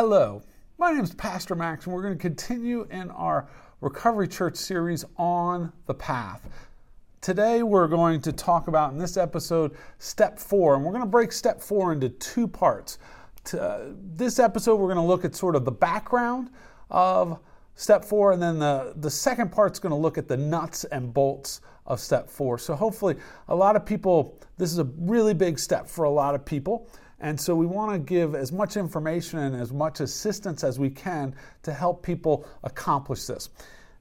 Hello, my name is Pastor Max, and we're going to continue in our Recovery Church series on the path. Today, we're going to talk about in this episode step four, and we're going to break step four into two parts. To, uh, this episode, we're going to look at sort of the background of step four, and then the, the second part's going to look at the nuts and bolts of step four. So, hopefully, a lot of people, this is a really big step for a lot of people. And so we want to give as much information and as much assistance as we can to help people accomplish this.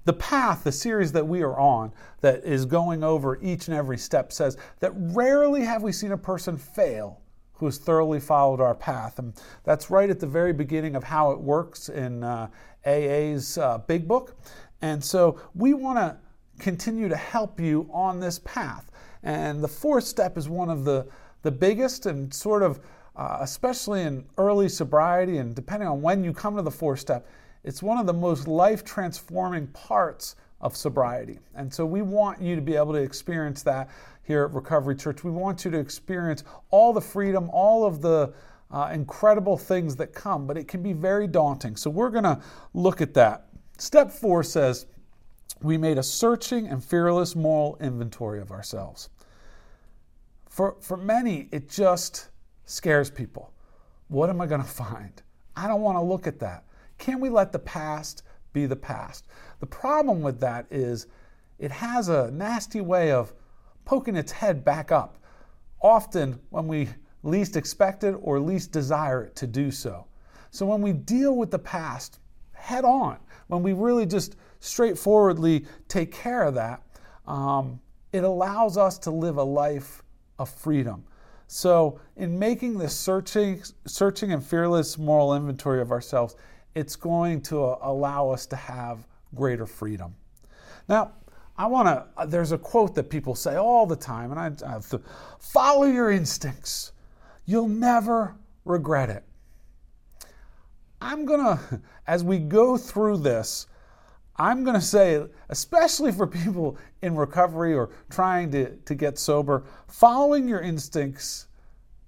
The path, the series that we are on, that is going over each and every step, says that rarely have we seen a person fail who has thoroughly followed our path. And that's right at the very beginning of how it works in uh, AA's uh, Big Book. And so we want to continue to help you on this path. And the fourth step is one of the, the biggest and sort of uh, especially in early sobriety and depending on when you come to the four step, it's one of the most life transforming parts of sobriety. And so we want you to be able to experience that here at Recovery Church. We want you to experience all the freedom, all of the uh, incredible things that come, but it can be very daunting. So we're going to look at that. Step four says, We made a searching and fearless moral inventory of ourselves. For, for many, it just scares people. What am I going to find? I don't want to look at that. Can we let the past be the past? The problem with that is it has a nasty way of poking its head back up, often when we least expect it or least desire it to do so. So when we deal with the past head on, when we really just straightforwardly take care of that, um, it allows us to live a life of freedom. So, in making this searching, searching and fearless moral inventory of ourselves, it's going to allow us to have greater freedom. Now, I want to, uh, there's a quote that people say all the time, and I, I to, follow your instincts. You'll never regret it. I'm going to, as we go through this, I'm going to say, especially for people in recovery or trying to, to get sober, following your instincts,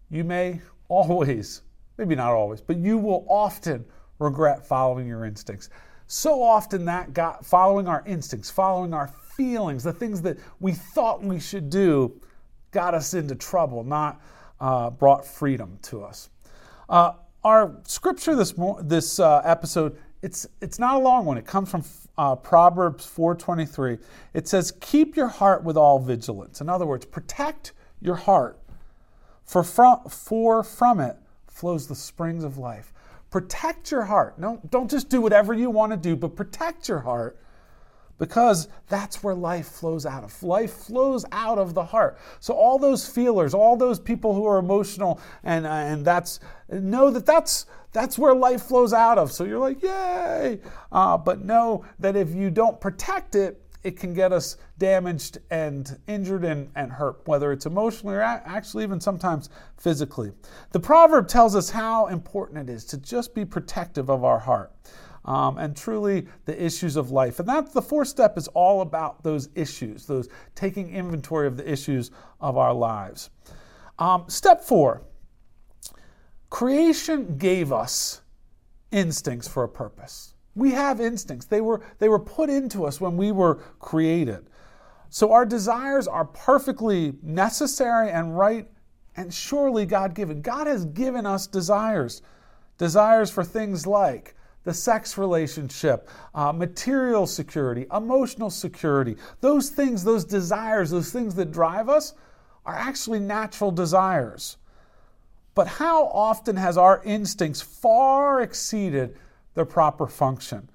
you may always, maybe not always, but you will often regret following your instincts. So often that got following our instincts, following our feelings, the things that we thought we should do, got us into trouble, not uh, brought freedom to us. Uh, our scripture this mo- this uh, episode it's it's not a long one. It comes from uh, Proverbs 4:23. It says, "Keep your heart with all vigilance." In other words, protect your heart, for from, for from it flows the springs of life. Protect your heart. No, don't just do whatever you want to do, but protect your heart because that's where life flows out of. Life flows out of the heart. So all those feelers, all those people who are emotional, and uh, and that's know that that's that's where life flows out of. So you're like, yay! Uh, but know that if you don't protect it, it can get us damaged and injured and, and hurt, whether it's emotionally or actually even sometimes physically. The proverb tells us how important it is to just be protective of our heart um, and truly the issues of life. And that's the fourth step is all about those issues, those taking inventory of the issues of our lives. Um, step four creation gave us instincts for a purpose. We have instincts. They were, they were put into us when we were created. So our desires are perfectly necessary and right and surely God given. God has given us desires. Desires for things like the sex relationship, uh, material security, emotional security, those things, those desires, those things that drive us are actually natural desires. But how often has our instincts far exceeded their proper function?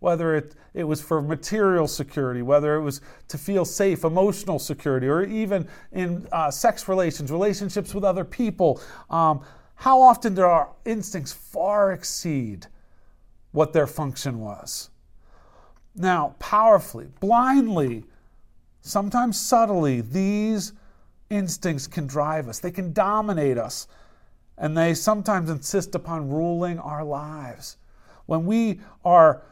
Whether it, it was for material security, whether it was to feel safe, emotional security, or even in uh, sex relations, relationships with other people, um, how often do our instincts far exceed what their function was. Now, powerfully, blindly, sometimes subtly, these instincts can drive us, they can dominate us, and they sometimes insist upon ruling our lives. When we are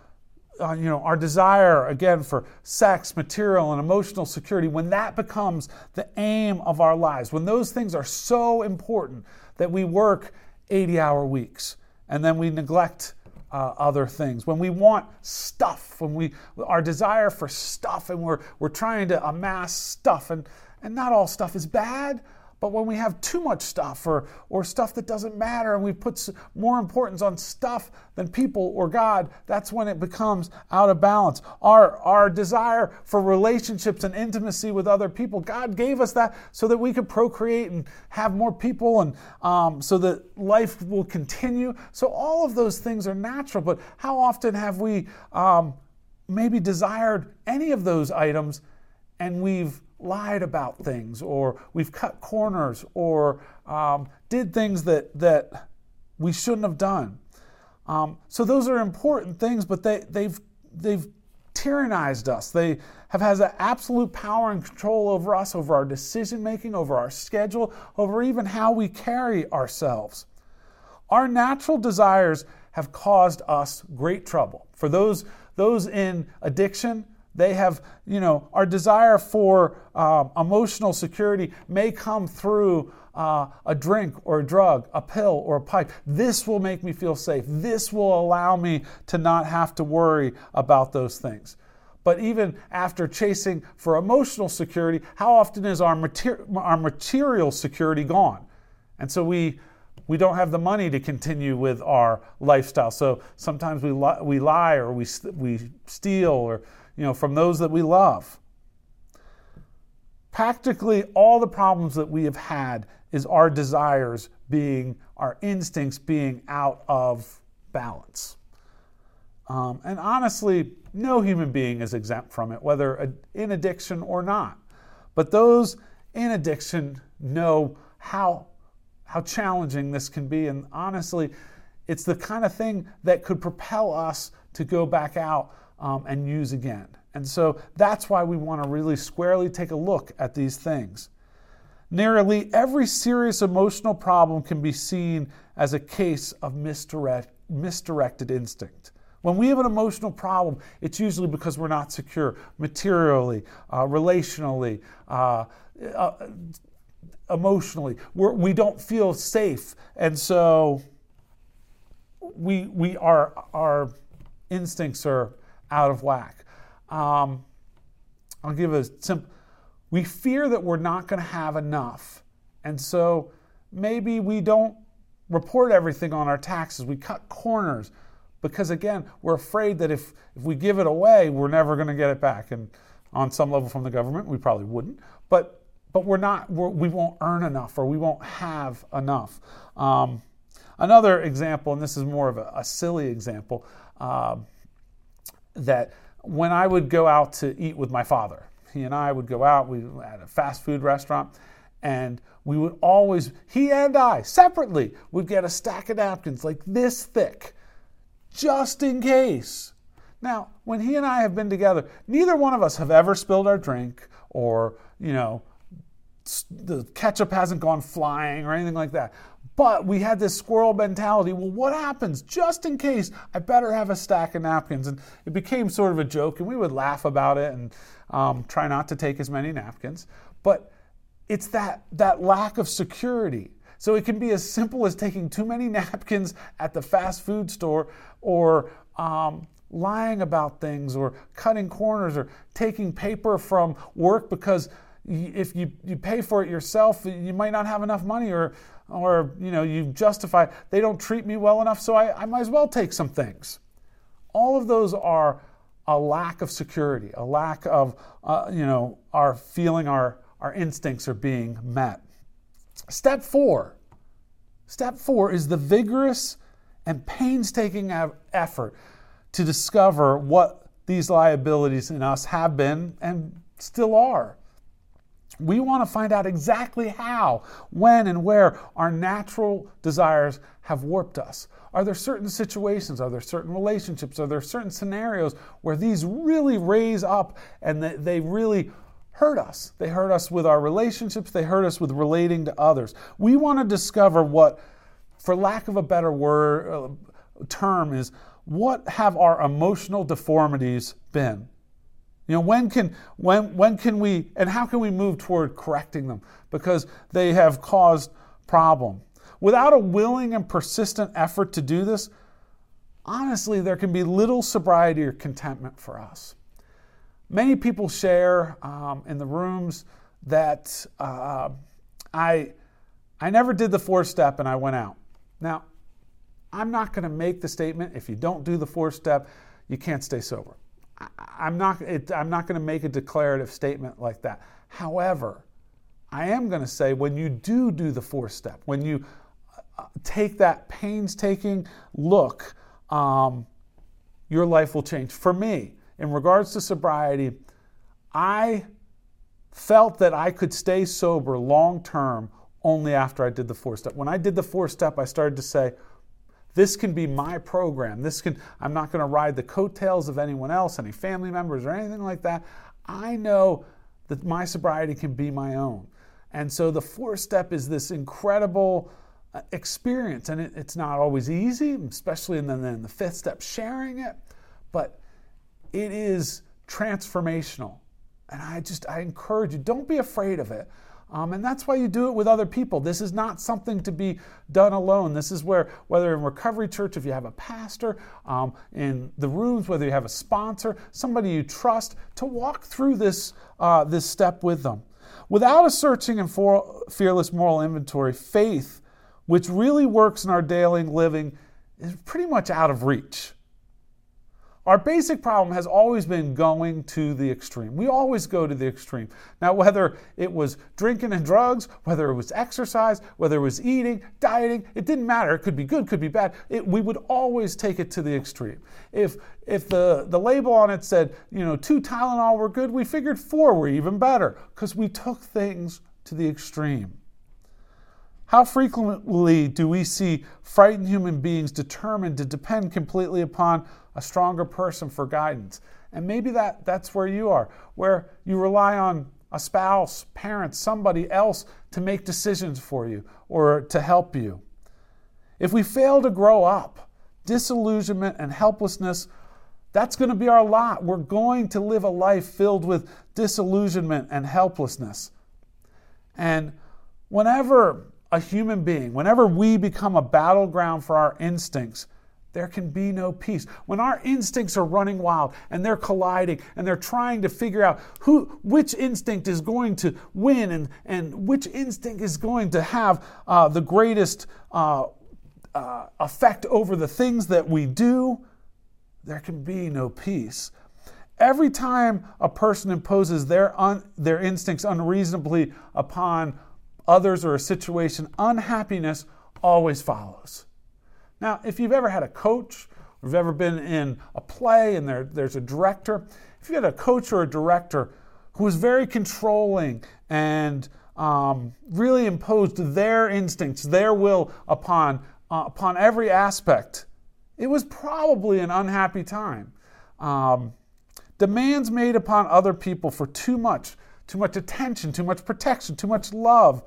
uh, you know, our desire again for sex, material, and emotional security, when that becomes the aim of our lives, when those things are so important that we work 80 hour weeks, and then we neglect uh, other things. When we want stuff, when we our desire for stuff, and we're we're trying to amass stuff, and and not all stuff is bad, but when we have too much stuff or, or stuff that doesn't matter and we put more importance on stuff than people or God, that's when it becomes out of balance. Our, our desire for relationships and intimacy with other people, God gave us that so that we could procreate and have more people and um, so that life will continue. So all of those things are natural, but how often have we um, maybe desired any of those items and we've lied about things or we've cut corners or um, did things that, that we shouldn't have done. Um, so those are important things, but they, they've, they've tyrannized us. They have has an absolute power and control over us, over our decision making, over our schedule, over even how we carry ourselves. Our natural desires have caused us great trouble. For those, those in addiction, they have, you know, our desire for uh, emotional security may come through uh, a drink or a drug, a pill or a pipe. This will make me feel safe. This will allow me to not have to worry about those things. But even after chasing for emotional security, how often is our, mater- our material security gone? And so we we don't have the money to continue with our lifestyle. So sometimes we, li- we lie or we, st- we steal or you know, from those that we love. Practically all the problems that we have had is our desires being, our instincts being out of balance. Um, and honestly, no human being is exempt from it, whether in addiction or not. But those in addiction know how, how challenging this can be. And honestly, it's the kind of thing that could propel us to go back out um, and use again. And so that's why we want to really squarely take a look at these things. Nearly every serious emotional problem can be seen as a case of misdirect, misdirected instinct. When we have an emotional problem, it's usually because we're not secure materially, uh, relationally, uh, uh, emotionally. We're, we do not feel safe, and so we we are our instincts are out of whack. Um, I'll give a simple. We fear that we're not going to have enough, and so maybe we don't report everything on our taxes. We cut corners because again, we're afraid that if if we give it away, we're never going to get it back. And on some level from the government, we probably wouldn't. But but we're not. We're, we will not earn enough, or we won't have enough. Um, another example, and this is more of a, a silly example. Uh, that when I would go out to eat with my father, he and I would go out, we at a fast food restaurant, and we would always, he and I separately, would get a stack of napkins like this thick, just in case. Now, when he and I have been together, neither one of us have ever spilled our drink or, you know, the ketchup hasn't gone flying or anything like that. But we had this squirrel mentality. Well, what happens? Just in case, I better have a stack of napkins. And it became sort of a joke, and we would laugh about it and um, try not to take as many napkins. But it's that, that lack of security. So it can be as simple as taking too many napkins at the fast food store or um, lying about things or cutting corners or taking paper from work because if you, you pay for it yourself, you might not have enough money or, or you know, you justify, they don't treat me well enough, so I, I might as well take some things. All of those are a lack of security, a lack of, uh, you know, our feeling our, our instincts are being met. Step four. Step four is the vigorous and painstaking effort to discover what these liabilities in us have been and still are. We want to find out exactly how, when, and where our natural desires have warped us. Are there certain situations, are there certain relationships, are there certain scenarios where these really raise up and they really hurt us? They hurt us with our relationships, they hurt us with relating to others. We want to discover what, for lack of a better word, uh, term, is what have our emotional deformities been? You know, when can, when, when can we, and how can we move toward correcting them? Because they have caused problem. without a willing and persistent effort to do this, honestly, there can be little sobriety or contentment for us. Many people share um, in the rooms that uh, I, I never did the four step and I went out. Now, I'm not going to make the statement if you don't do the four step, you can't stay sober. I, am not, it, I'm not going to make a declarative statement like that. However, I am going to say when you do do the four step, when you uh, take that painstaking look, um, your life will change. For me, in regards to sobriety, I felt that I could stay sober long term only after I did the four step. When I did the four step, I started to say, this can be my program. This can I'm not going to ride the coattails of anyone else, any family members or anything like that. I know that my sobriety can be my own. And so the four step is this incredible uh, experience. And it, it's not always easy, especially in the, in the fifth step, sharing it, but it is transformational. And I just, I encourage you, don't be afraid of it. Um, and that's why you do it with other people. This is not something to be done alone. This is where, whether in Recovery Church, if you have a pastor, um, in the rooms, whether you have a sponsor, somebody you trust, to walk through this, uh, this step with them. Without a searching and for, fearless moral inventory, faith, which really works in our daily living, is pretty much out of reach. Our basic problem has always been going to the extreme. We always go to the extreme. Now, whether it was drinking and drugs, whether it was exercise, whether it was eating, dieting, it didn't matter. It could be good, could be bad. It, we would always take it to the extreme. If if the, the label on it said, you know, two Tylenol were good, we figured four were even better because we took things to the extreme. How frequently do we see frightened human beings determined to depend completely upon a stronger person for guidance? And maybe that, that's where you are, where you rely on a spouse, parents, somebody else to make decisions for you or to help you. If we fail to grow up, disillusionment and helplessness, that's going to be our lot. We're going to live a life filled with disillusionment and helplessness. And whenever a human being, whenever we become a battleground for our instincts, there can be no peace. When our instincts are running wild and they're colliding and they're trying to figure out who, which instinct is going to win and, and which instinct is going to have uh, the greatest uh, uh, effect over the things that we do, there can be no peace. Every time a person imposes their, un, their instincts unreasonably upon others or a situation, unhappiness always follows. Now, if you've ever had a coach, or you've ever been in a play and there, there's a director, if you had a coach or a director who was very controlling and um, really imposed their instincts, their will upon, uh, upon every aspect, it was probably an unhappy time. Um, demands made upon other people for too much, too much attention, too much protection, too much love,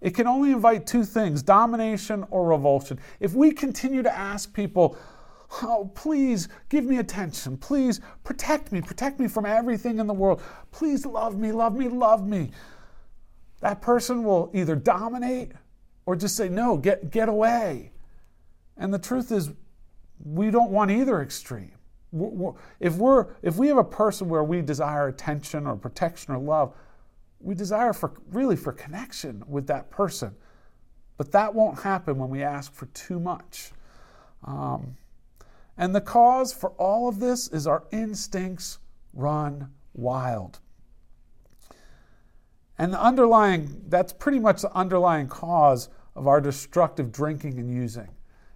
it can only invite two things domination or revulsion. If we continue to ask people, Oh, please give me attention. Please protect me. Protect me from everything in the world. Please love me, love me, love me. That person will either dominate or just say, No, get, get away. And the truth is, we don't want either extreme. If, we're, if we have a person where we desire attention or protection or love, we desire for really for connection with that person. But that won't happen when we ask for too much. Um, and the cause for all of this is our instincts run wild. And the underlying, that's pretty much the underlying cause of our destructive drinking and using,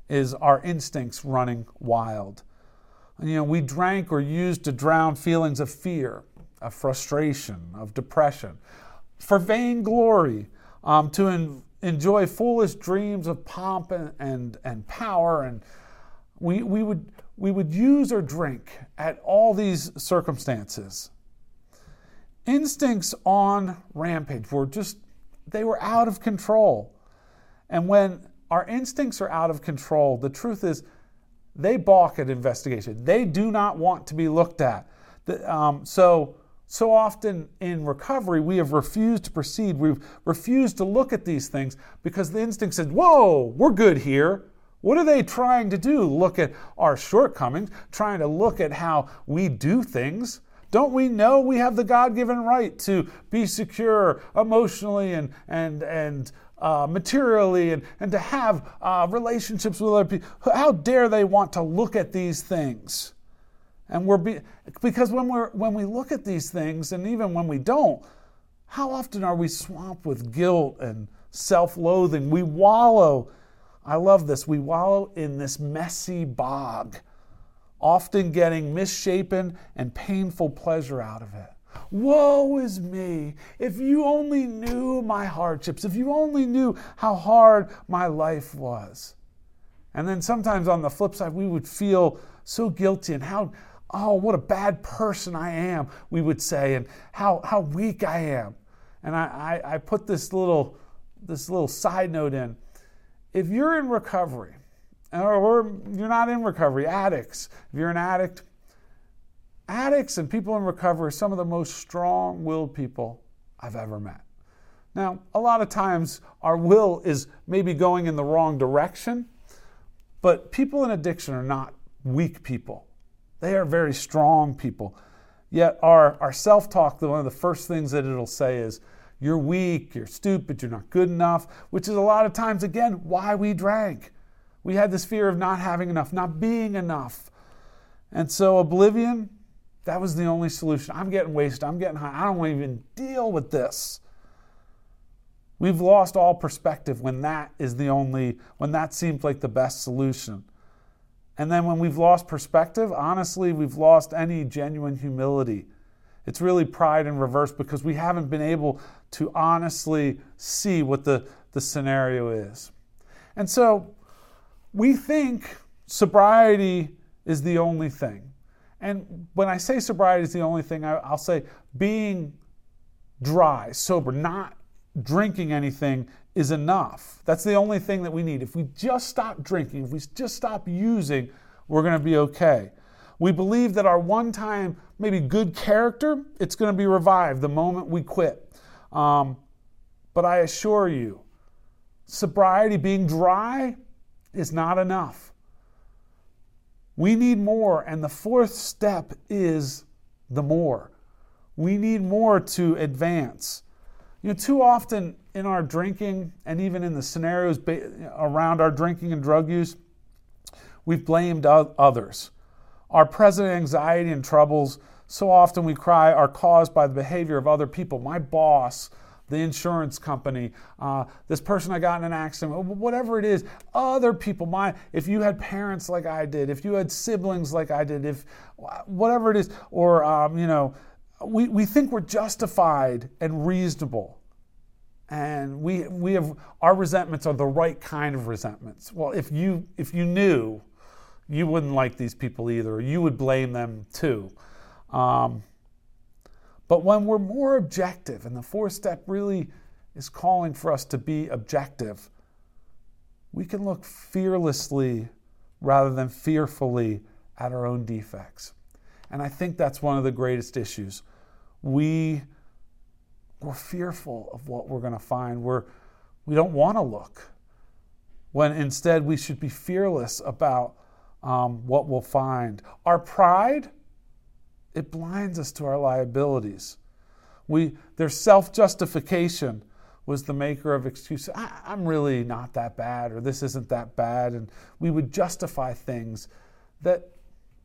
is our instincts running wild. You know, we drank or used to drown feelings of fear, of frustration, of depression, for vainglory, um, to en- enjoy foolish dreams of pomp and, and, and power. And we, we, would, we would use or drink at all these circumstances. Instincts on rampage were just, they were out of control. And when our instincts are out of control, the truth is they balk at investigation. They do not want to be looked at. The, um, so so often in recovery, we have refused to proceed. We've refused to look at these things because the instinct said, Whoa, we're good here. What are they trying to do? Look at our shortcomings, trying to look at how we do things. Don't we know we have the God given right to be secure emotionally and, and, and uh, materially and, and to have uh, relationships with other people? How dare they want to look at these things? And we're be, because when we're when we look at these things, and even when we don't, how often are we swamped with guilt and self-loathing? We wallow. I love this. We wallow in this messy bog, often getting misshapen and painful pleasure out of it. Woe is me. If you only knew my hardships, if you only knew how hard my life was. And then sometimes on the flip side, we would feel so guilty and how oh, what a bad person I am, we would say, and how, how weak I am. And I, I, I put this little, this little side note in. If you're in recovery, or, you're not in recovery, addicts, if you're an addict, addicts and people in recovery are some of the most strong willed people I've ever met. Now, a lot of times our will is maybe going in the wrong direction, but people in addiction are not weak people. They are very strong people. Yet our, our self talk, one of the first things that it'll say is, You're weak, you're stupid, you're not good enough, which is a lot of times, again, why we drank. We had this fear of not having enough, not being enough. And so, oblivion, that was the only solution. I'm getting wasted, I'm getting high, I don't even deal with this. We've lost all perspective when that is the only, when that seems like the best solution. And then when we've lost perspective, honestly, we've lost any genuine humility. It's really pride in reverse because we haven't been able to honestly see what the, the scenario is. And so we think sobriety is the only thing. And when I say sobriety is the only thing, I, will say being dry, sober, not drinking anything is enough. That's the only thing that we need. If we just stop drinking, if we just stop using, we're going to be okay. We believe that our one time, maybe good character, it's going to be revived the moment we quit. Um, but I assure you, sobriety, being dry, is not enough. We need more, and the fourth step is the more. We need more to advance. You know, too often in our drinking and even in the scenarios around our drinking and drug use, we've blamed others. Our present anxiety and troubles, so often we cry, are caused by the behavior of other people. My boss, the insurance company, uh, this person I got in an accident, whatever it is, other people. My, if you had parents like I did, if you had siblings like I did, if whatever it is, or um, you know, we, we think we're justified and reasonable. And we, we have our resentments are the right kind of resentments. Well, if you if you knew, you wouldn't like these people either. You would blame them too. Um, but when we're more objective, and the fourth step really is calling for us to be objective, we can look fearlessly rather than fearfully at our own defects. And I think that's one of the greatest issues. We, we're fearful of what we're going to find. We're, we don't want to look. When instead we should be fearless about um, what we'll find. Our pride, it blinds us to our liabilities. We, their self justification was the maker of excuses. I, I'm really not that bad, or this isn't that bad. And we would justify things that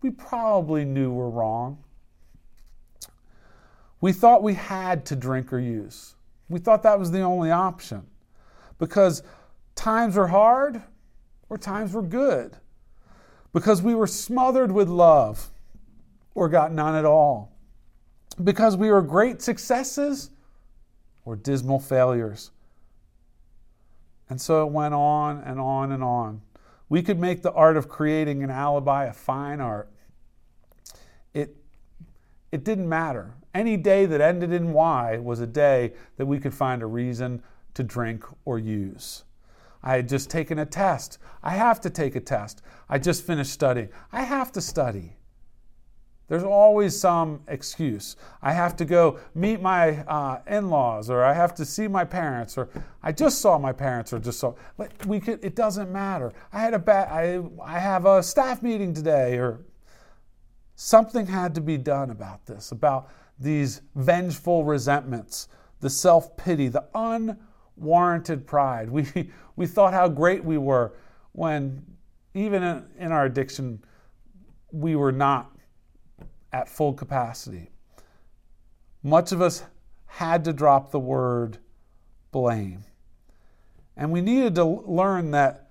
we probably knew were wrong. We thought we had to drink or use. We thought that was the only option because times were hard or times were good. Because we were smothered with love or got none at all. Because we were great successes or dismal failures. And so it went on and on and on. We could make the art of creating an alibi a fine art. It, it didn't matter. Any day that ended in Y was a day that we could find a reason to drink or use. I had just taken a test. I have to take a test. I just finished studying. I have to study. There's always some excuse. I have to go meet my uh, in-laws, or I have to see my parents, or I just saw my parents, or just saw. We could. It doesn't matter. I had a bad. I I have a staff meeting today, or something had to be done about this, about these vengeful resentments, the self-pity, the unwarranted pride. We we thought how great we were when even in, in our addiction we were not at full capacity. Much of us had to drop the word blame. And we needed to learn that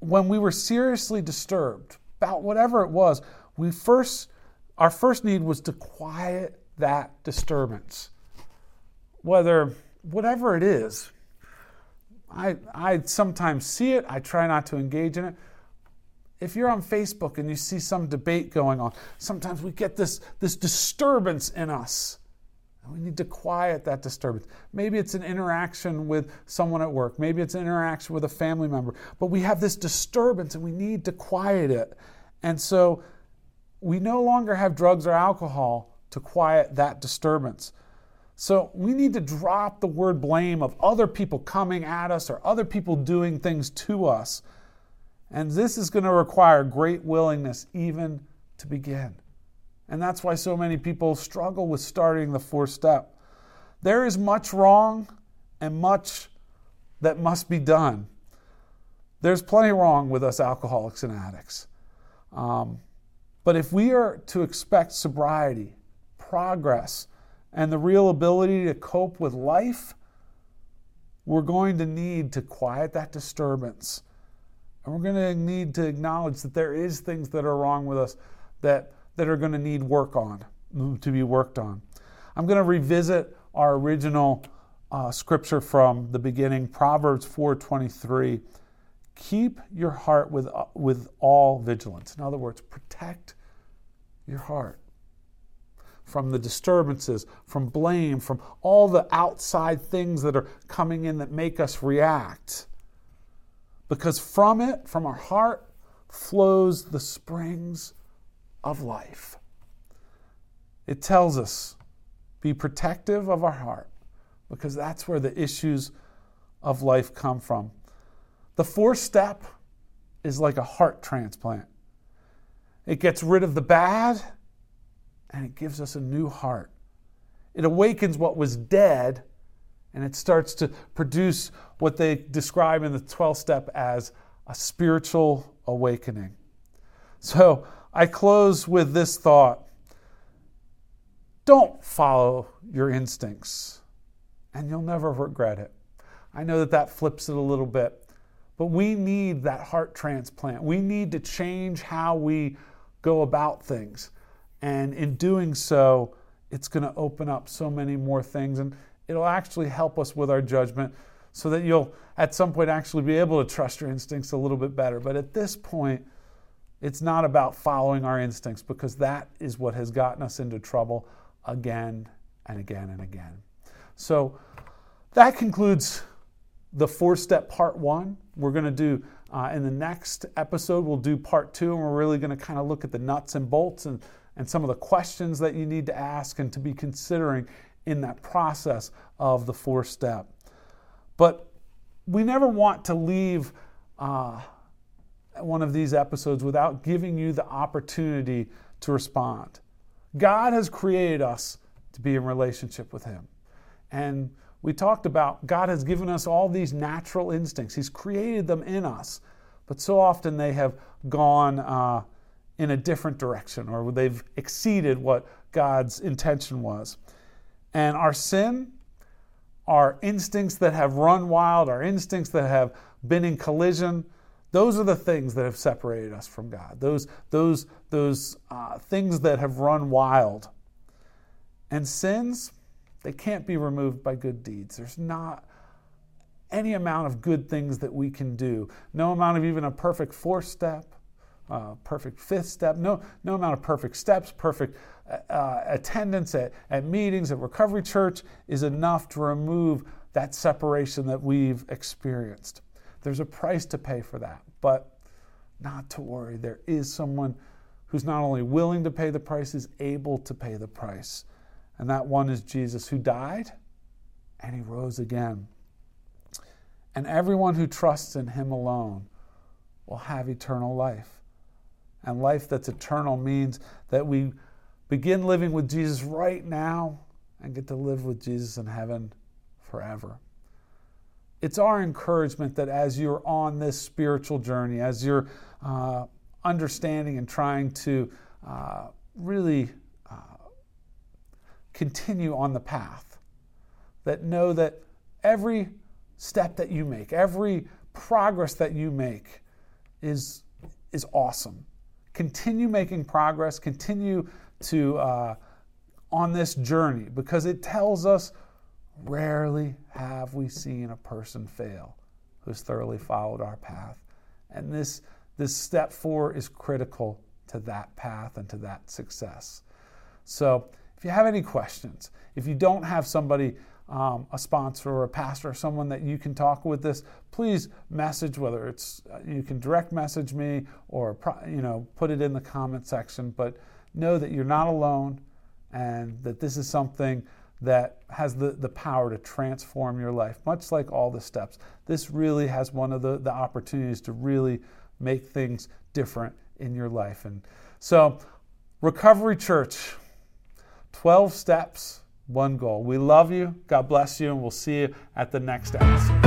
when we were seriously disturbed about whatever it was, we first our first need was to quiet that disturbance. Whether whatever it is, I, I sometimes see it, I try not to engage in it, if you're on Facebook and you see some debate going on, sometimes we get this, this disturbance in us. And we need to quiet that disturbance. Maybe it's an interaction with someone at work, maybe it's an interaction with a family member, but we have this disturbance and we need to quiet it. And so we no longer have drugs or alcohol to quiet that disturbance. So we need to drop the word blame of other people coming at us or other people doing things to us and this is going to require great willingness even to begin. And that's why so many people struggle with starting the fourth step. There is much wrong and much that must be done. There's plenty wrong with us alcoholics and addicts. Um, but if we are to expect sobriety, progress, and the real ability to cope with life, we're going to need to quiet that disturbance and we're going to need to acknowledge that there is things that are wrong with us that, that are going to need work on, to be worked on. I'm going to revisit our original uh, scripture from the beginning, Proverbs 4:23. Keep your heart with, uh, with all vigilance. In other words, protect your heart from the disturbances, from blame, from all the outside things that are coming in that make us react because from it, from our heart, flows the springs of life. It tells us be protective of our heart because that's where the issues of life come from. The fourth step is like a heart transplant. It gets rid of the bad and it gives us a new heart. It awakens what was dead and it starts to produce what they describe in the 12th step as a spiritual awakening. So I close with this thought don't follow your instincts, and you'll never regret it. I know that that flips it a little bit, but we need that heart transplant. We need to change how we go about things. And in doing so, it's going to open up so many more things. And it'll actually help us with our judgment so that you'll at some point actually be able to trust your instincts a little bit better. But at this point, it's not about following our instincts because that is what has gotten us into trouble again and again and again. So that concludes the four step part one. We're going to do uh, in the next episode, we'll do part two, and we're really going to kind of look at the nuts and bolts and, and some of the questions that you need to ask and to be considering in that process of the four step. But we never want to leave uh, one of these episodes without giving you the opportunity to respond. God has created us to be in relationship with Him. And we talked about God has given us all these natural instincts, He's created them in us. But so often they have gone uh, in a different direction or they've exceeded what God's intention was. And our sin, our instincts that have run wild, our instincts that have been in collision, those are the things that have separated us from God. Those, those, those uh, things that have run wild. And sins, they can't be removed by good deeds. There's not any amount of good things that we can do. No amount of even a perfect fourth step, uh, perfect fifth step, no, no amount of perfect steps, perfect uh, attendance at, at meetings at Recovery Church is enough to remove that separation that we've experienced. There's a price to pay for that, but not to worry. There is someone who's not only willing to pay the price, is able to pay the price. And that one is Jesus, who died and he rose again. And everyone who trusts in him alone will have eternal life. And life that's eternal means that we begin living with Jesus right now and get to live with Jesus in heaven forever. It's our encouragement that as you're on this spiritual journey, as you're uh, understanding and trying to uh, really uh, continue on the path, that know that every step that you make, every progress that you make is, is awesome. Continue making progress, continue to uh, on this journey because it tells us rarely have we seen a person fail who's thoroughly followed our path. And this, this step four is critical to that path and to that success. So, if you have any questions, if you don't have somebody, um, a sponsor or a pastor or someone that you can talk with this, please message whether it's uh, you can direct message me or you know put it in the comment section. But know that you're not alone and that this is something that has the, the power to transform your life, much like all the steps. This really has one of the, the opportunities to really make things different in your life. And so, Recovery Church, 12 steps, one goal. We love you. God bless you, and we'll see you at the next episode.